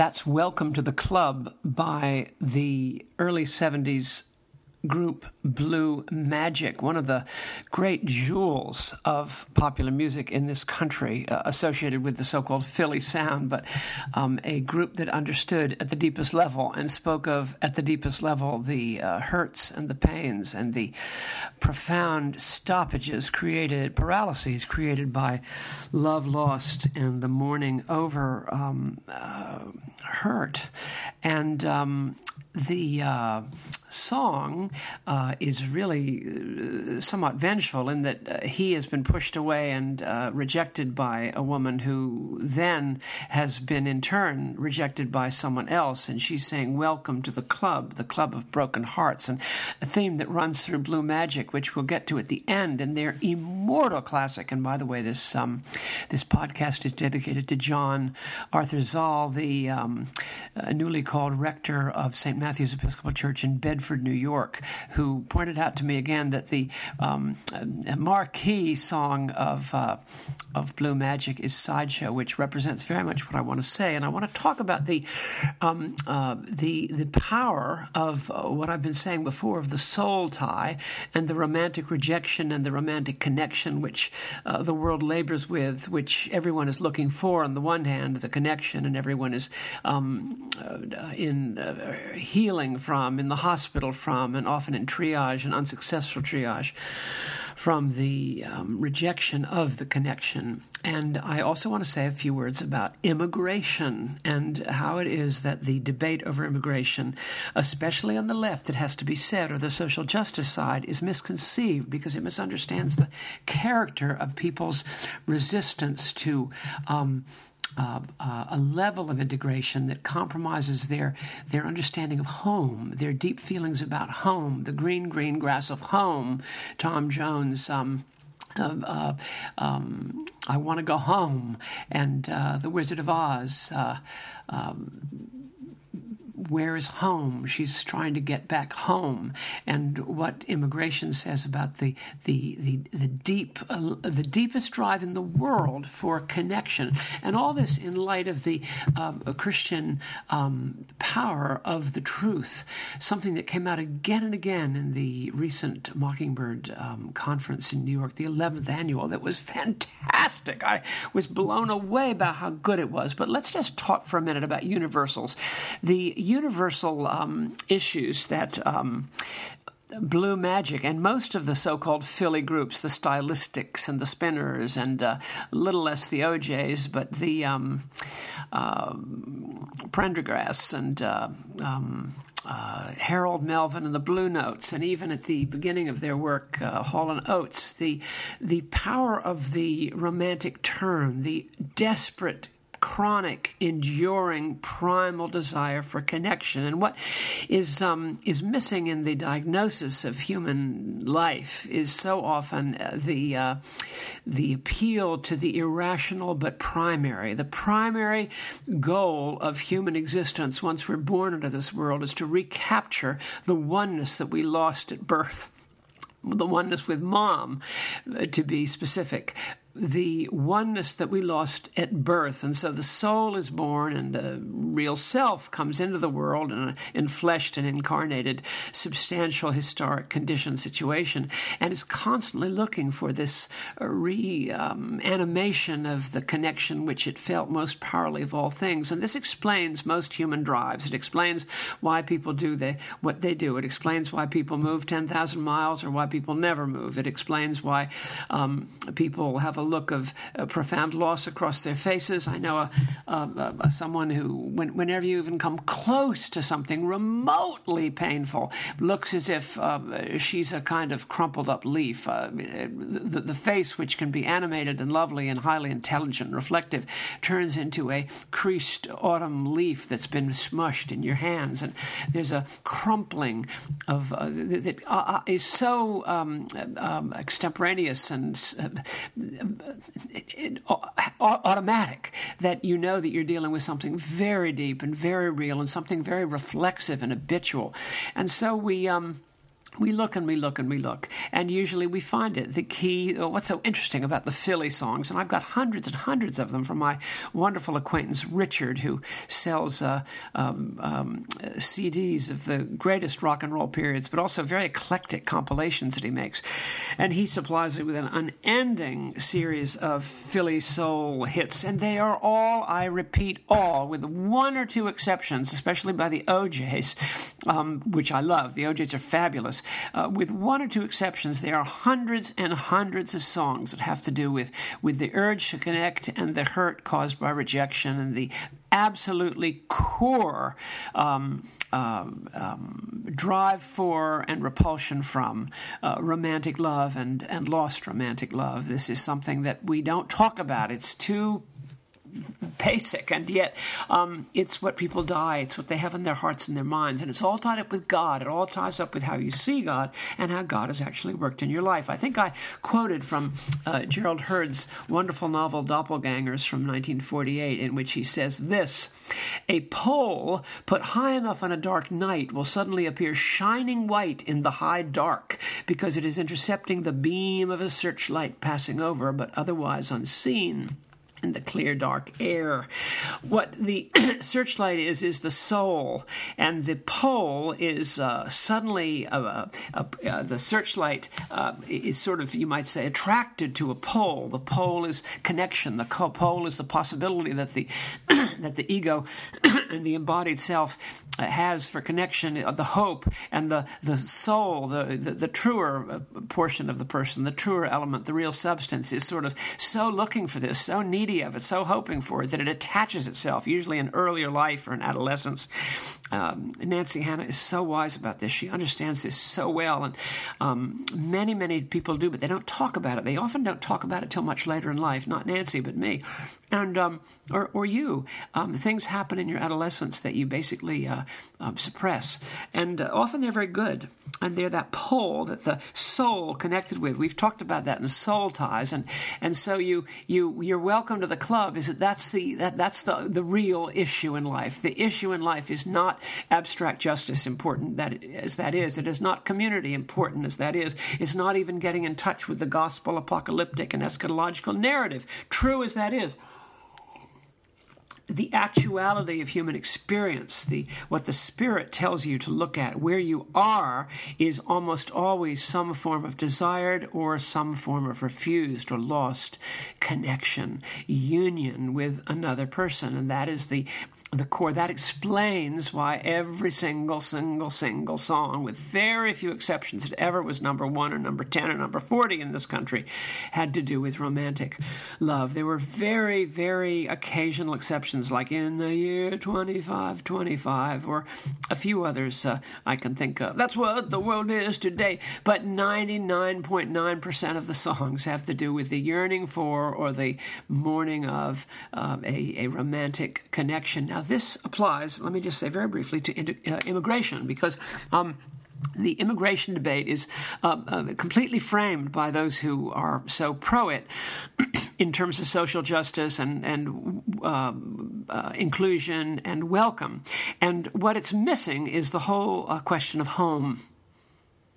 That's Welcome to the Club by the early 70s group Blue Magic, one of the great jewels of popular music in this country, uh, associated with the so called Philly sound, but um, a group that understood at the deepest level and spoke of at the deepest level the uh, hurts and the pains and the profound stoppages created, paralyses created by love lost and the mourning over um, uh, hurt. And um, the uh, song uh, is really uh, somewhat vengeful in that uh, he has been pushed away and uh, rejected by a woman who then has been in turn rejected by someone else. And she's saying, Welcome to the club, the club of broken hearts. And a theme that runs through Blue Magic, which we'll get to at the end, and their immortal classic. And by the way, this, um, this podcast is dedicated to John Arthur Zahl, the um, uh, newly called rector of St. Matthew's Episcopal Church in Bedford, New York, who pointed out to me again that the um, marquee song of uh, of Blue Magic is Sideshow, which represents very much what I want to say, and I want to talk about the um, uh, the the power of uh, what I've been saying before of the soul tie and the romantic rejection and the romantic connection which uh, the world labors with, which everyone is looking for. On the one hand, the connection, and everyone is um, uh, in uh, healing from, in the hospital from, and often in triage and unsuccessful triage from the um, rejection of the connection. And I also want to say a few words about immigration and how it is that the debate over immigration, especially on the left, it has to be said, or the social justice side, is misconceived because it misunderstands the character of people's resistance to. Um, uh, uh, a level of integration that compromises their their understanding of home, their deep feelings about home, the green green grass of home. Tom Jones. Um, uh, um, I want to go home, and uh, The Wizard of Oz. Uh, um, where is home? She's trying to get back home, and what immigration says about the the the, the deep uh, the deepest drive in the world for connection, and all this in light of the uh, Christian um, power of the truth, something that came out again and again in the recent Mockingbird um, conference in New York, the 11th annual. That was fantastic. I was blown away by how good it was. But let's just talk for a minute about universals. The universal um, issues that um, Blue Magic and most of the so called Philly groups, the Stylistics and the Spinners, and uh, little less the OJ's, but the um, uh, Pendergrass and uh, um, uh, Harold Melvin and the Blue Notes, and even at the beginning of their work, uh, Hall and Oates, the the power of the romantic turn, the desperate chronic, enduring, primal desire for connection. And what is um, is missing in the diagnosis of human life is so often uh, the uh, the appeal to the irrational but primary. The primary goal of human existence, once we're born into this world, is to recapture the oneness that we lost at birth the oneness with mom, uh, to be specific, the oneness that we lost at birth. And so the soul is born and the real self comes into the world in an enfleshed and incarnated, substantial historic condition situation and is constantly looking for this reanimation um, of the connection which it felt most powerfully of all things. And this explains most human drives. It explains why people do the, what they do. It explains why people move 10,000 miles or why people never move. It explains why um, people have a look of uh, profound loss across their faces. I know a, a, a, someone who, when, whenever you even come close to something remotely painful, looks as if uh, she's a kind of crumpled up leaf. Uh, the, the face, which can be animated and lovely and highly intelligent and reflective, turns into a creased autumn leaf that's been smushed in your hands. And there's a crumpling of uh, that uh, uh, is so um, um, extemporaneous and automatic that you know that you're dealing with something very deep and very real and something very reflexive and habitual. And so we. Um, we look and we look and we look, and usually we find it. The key, uh, what's so interesting about the Philly songs, and I've got hundreds and hundreds of them from my wonderful acquaintance Richard, who sells uh, um, um, CDs of the greatest rock and roll periods, but also very eclectic compilations that he makes. And he supplies it with an unending series of Philly soul hits, and they are all, I repeat, all, with one or two exceptions, especially by the OJs, um, which I love. The OJs are fabulous. Uh, with one or two exceptions, there are hundreds and hundreds of songs that have to do with, with the urge to connect and the hurt caused by rejection and the absolutely core um, um, um, drive for and repulsion from uh, romantic love and, and lost romantic love. This is something that we don't talk about. It's too basic, and yet um, it's what people die. It's what they have in their hearts and their minds, and it's all tied up with God. It all ties up with how you see God and how God has actually worked in your life. I think I quoted from uh, Gerald Heard's wonderful novel Doppelgangers from 1948, in which he says this: "A pole put high enough on a dark night will suddenly appear shining white in the high dark because it is intercepting the beam of a searchlight passing over, but otherwise unseen." In the clear dark air. What the searchlight is is the soul, and the pole is uh, suddenly uh, uh, uh the searchlight uh, is sort of you might say attracted to a pole. The pole is connection. The pole is the possibility that the that the ego and the embodied self has for connection, uh, the hope and the the soul, the, the the truer portion of the person, the truer element, the real substance is sort of so looking for this, so needing of it, so hoping for it, that it attaches itself, usually in earlier life or in adolescence. Um, Nancy Hanna is so wise about this. She understands this so well. And um, many, many people do, but they don't talk about it. They often don't talk about it till much later in life. Not Nancy, but me. And, um, or, or you. Um, things happen in your adolescence that you basically uh, um, suppress. And uh, often they're very good. And they're that pole that the soul connected with. We've talked about that in soul ties. And, and so you, you, you're welcome to the club is that that's the that, that's the the real issue in life. The issue in life is not abstract justice important that as that is. It is not community important as that is. It's not even getting in touch with the gospel apocalyptic and eschatological narrative. True as that is the actuality of human experience, the what the spirit tells you to look at, where you are, is almost always some form of desired or some form of refused or lost connection, union with another person, and that is the the core. That explains why every single, single, single song, with very few exceptions, that ever was number one or number 10 or number 40 in this country, had to do with romantic love. There were very, very occasional exceptions, like in the year 2525, or a few others uh, I can think of. That's what the world is today. But 99.9% of the songs have to do with the yearning for or the mourning of um, a, a romantic connection. Now, this applies, let me just say very briefly, to uh, immigration, because um, the immigration debate is uh, uh, completely framed by those who are so pro it in terms of social justice and, and uh, uh, inclusion and welcome. And what it's missing is the whole uh, question of home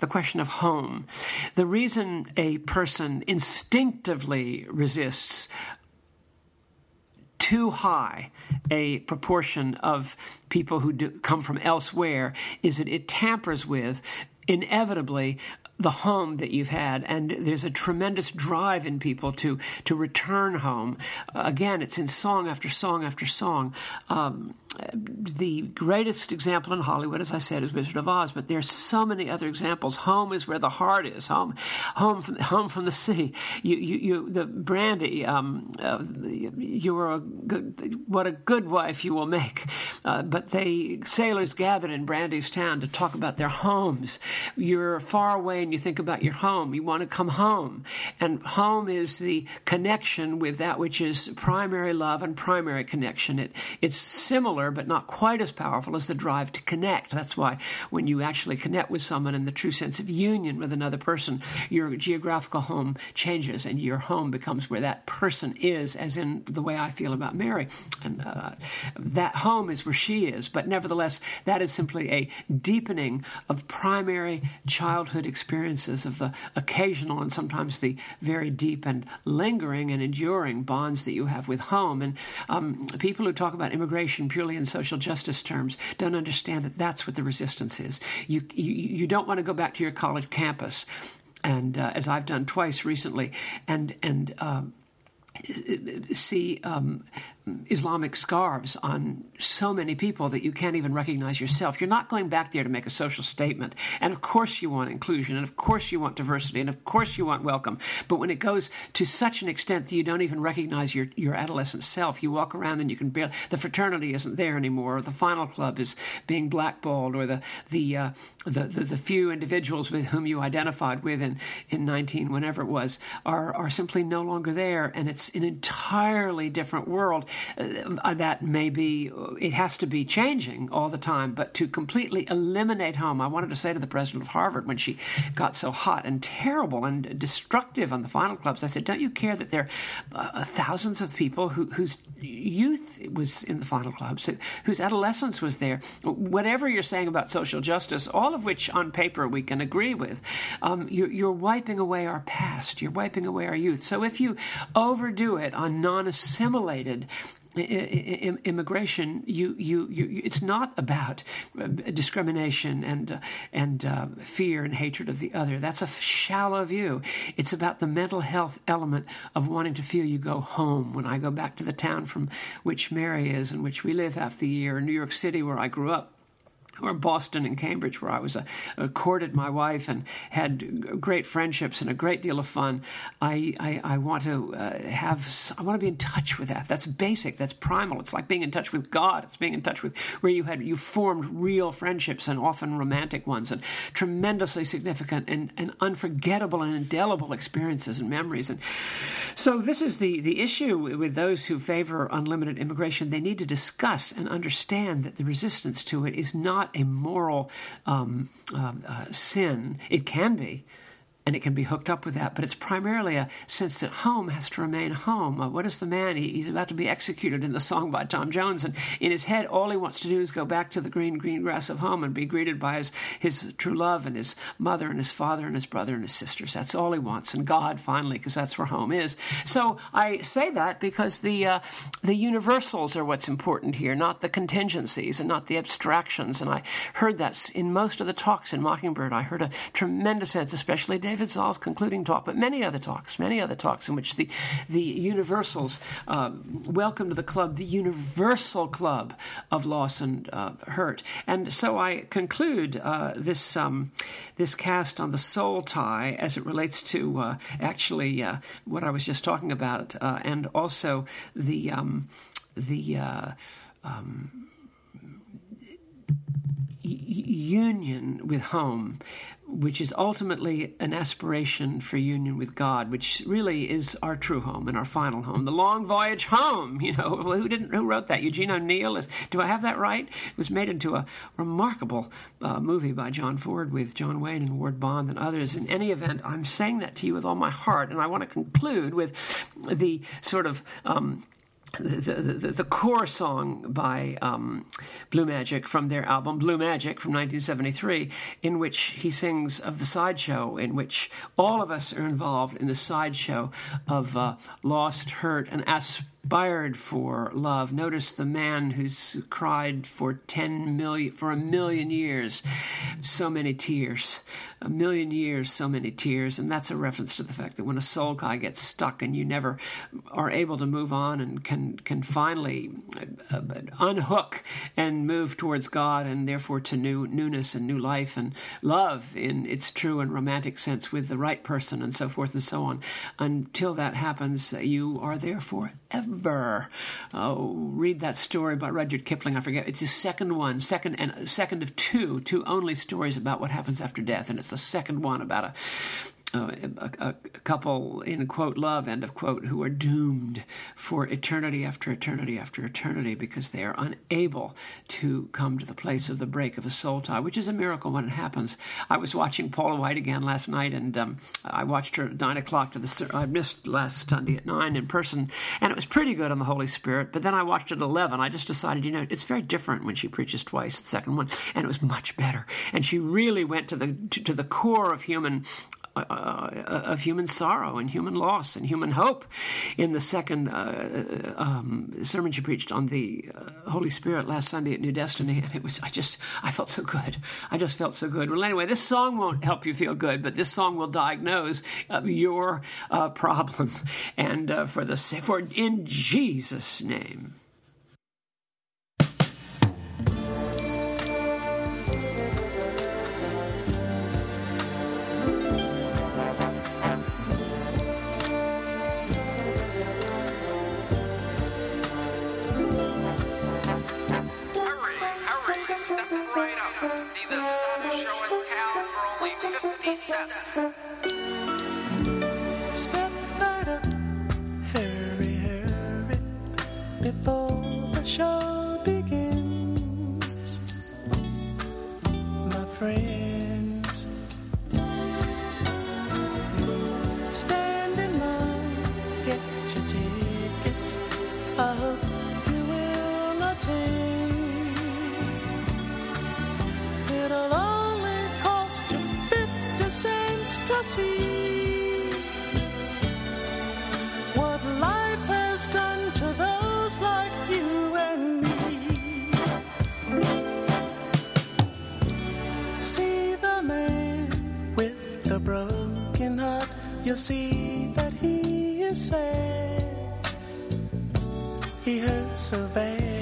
the question of home. The reason a person instinctively resists too high a proportion of people who do, come from elsewhere is that it tampers with inevitably the home that you've had. And there's a tremendous drive in people to to return home. Uh, again it's in song after song after song. Um, the greatest example in Hollywood, as I said, is Wizard of Oz. But there's so many other examples. Home is where the heart is. Home, home, from, home from the sea. You, you, you the brandy. Um, uh, you are a good, what a good wife you will make. Uh, but they sailors gathered in Brandy's town to talk about their homes. You're far away, and you think about your home. You want to come home, and home is the connection with that which is primary love and primary connection. It, it's similar similar but not quite as powerful as the drive to connect. That's why when you actually connect with someone in the true sense of union with another person, your geographical home changes and your home becomes where that person is, as in the way I feel about Mary. And uh, that home is where she is. But nevertheless, that is simply a deepening of primary childhood experiences of the occasional and sometimes the very deep and lingering and enduring bonds that you have with home. And um, people who talk about immigration purely in social justice terms don't understand that that's what the resistance is. You, you, you don't want to go back to your college campus and uh, as I've done twice recently, and and um, see um, Islamic scarves on so many people that you can't even recognize yourself. You're not going back there to make a social statement. And of course, you want inclusion, and of course, you want diversity, and of course, you want welcome. But when it goes to such an extent that you don't even recognize your, your adolescent self, you walk around and you can barely, the fraternity isn't there anymore, or the final club is being blackballed, or the, the, uh, the, the, the, few individuals with whom you identified with in, in 19, whenever it was, are, are simply no longer there. And it's an entirely different world that may be, it has to be changing all the time, but to completely eliminate home, I wanted to say to the president of Harvard when she got so hot and terrible and destructive on the final clubs, I said, Don't you care that there are uh, thousands of people who, whose youth was in the final clubs, whose adolescence was there? Whatever you're saying about social justice, all of which on paper we can agree with, um, you're, you're wiping away our past, you're wiping away our youth. So if you overdo it on non assimilated immigration, you, you, you, it's not about uh, discrimination and uh, and uh, fear and hatred of the other. That's a shallow view. It's about the mental health element of wanting to feel you go home. When I go back to the town from which Mary is and which we live half the year, in New York City, where I grew up, or Boston and Cambridge, where I was a, a, courted my wife and had great friendships and a great deal of fun. I, I, I want to uh, have, I want to be in touch with that. That's basic. That's primal. It's like being in touch with God. It's being in touch with where you had, you formed real friendships and often romantic ones and tremendously significant and, and unforgettable and indelible experiences and memories. And so this is the, the issue with those who favor unlimited immigration. They need to discuss and understand that the resistance to it is not not a moral um, um, uh, sin. It can be, and it can be hooked up with that. But it's primarily a sense that home has to remain home. Uh, what is the man? He, he's about to be executed in the song by Tom Jones, and in his head, all he wants to do is go back to the green, green grass of home and be greeted by his his true love and his mother and his father and his brother and his sisters. That's all he wants, and God finally, because that's where home is. So I say that because the uh, the universals are what's important here, not the contingencies and not the abstractions. And I heard that in most of the talks in Mockingbird. I heard a tremendous sense, especially David David Zahl's concluding talk, but many other talks, many other talks in which the, the universals uh, welcome to the club, the universal club of loss and uh, hurt. And so I conclude uh, this, um, this cast on the soul tie as it relates to uh, actually uh, what I was just talking about, uh, and also the, um, the um, union with home, which is ultimately an aspiration for union with God, which really is our true home and our final home, the long voyage home. You know, who didn't who wrote that? Eugene O'Neill. Is, do I have that right? It was made into a remarkable uh, movie by John Ford with John Wayne and Ward Bond and others. In any event, I'm saying that to you with all my heart, and I want to conclude with the sort of um, the, the, the, core song by um, Blue Magic from their album Blue Magic from 1973, in which he sings of the sideshow, in which all of us are involved in the sideshow of uh, lost, hurt, and aspiration aspired for love. Notice the man who's cried for 10 million, for a million years, so many tears. A million years, so many tears. And that's a reference to the fact that when a soul tie gets stuck and you never are able to move on and can, can finally uh, unhook and move towards God and therefore to new newness and new life and love in its true and romantic sense with the right person and so forth and so on. Until that happens, you are there forever Oh, read that story by Rudyard Kipling. I forget. It's his second one, second and second of two, two only stories about what happens after death, and it's the second one about a uh, a, a, couple in quote love end of quote who are doomed for eternity after eternity after eternity because they are unable to come to the place of the break of a soul tie, which is a miracle when it happens. I was watching Paula White again last night, and um, I watched her at nine o'clock to the. I missed last Sunday at nine in person, and it was pretty good on the Holy Spirit. But then I watched it at eleven. I just decided, you know, it's very different when she preaches twice. The second one, and it was much better. And she really went to the to, to the core of human of human sorrow and human loss and human hope in the second uh, um, sermon she preached on the uh, Holy Spirit last Sunday at New Destiny. And it was, I just, I felt so good. I just felt so good. Well, anyway, this song won't help you feel good, but this song will diagnose uh, your uh, problem. And for the, for in Jesus' name. Step right up, hurry, hurry, before the show begins. To see what life has done to those like you and me. See the man with the broken heart, you'll see that he is sad. He hurts so bad,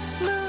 saddest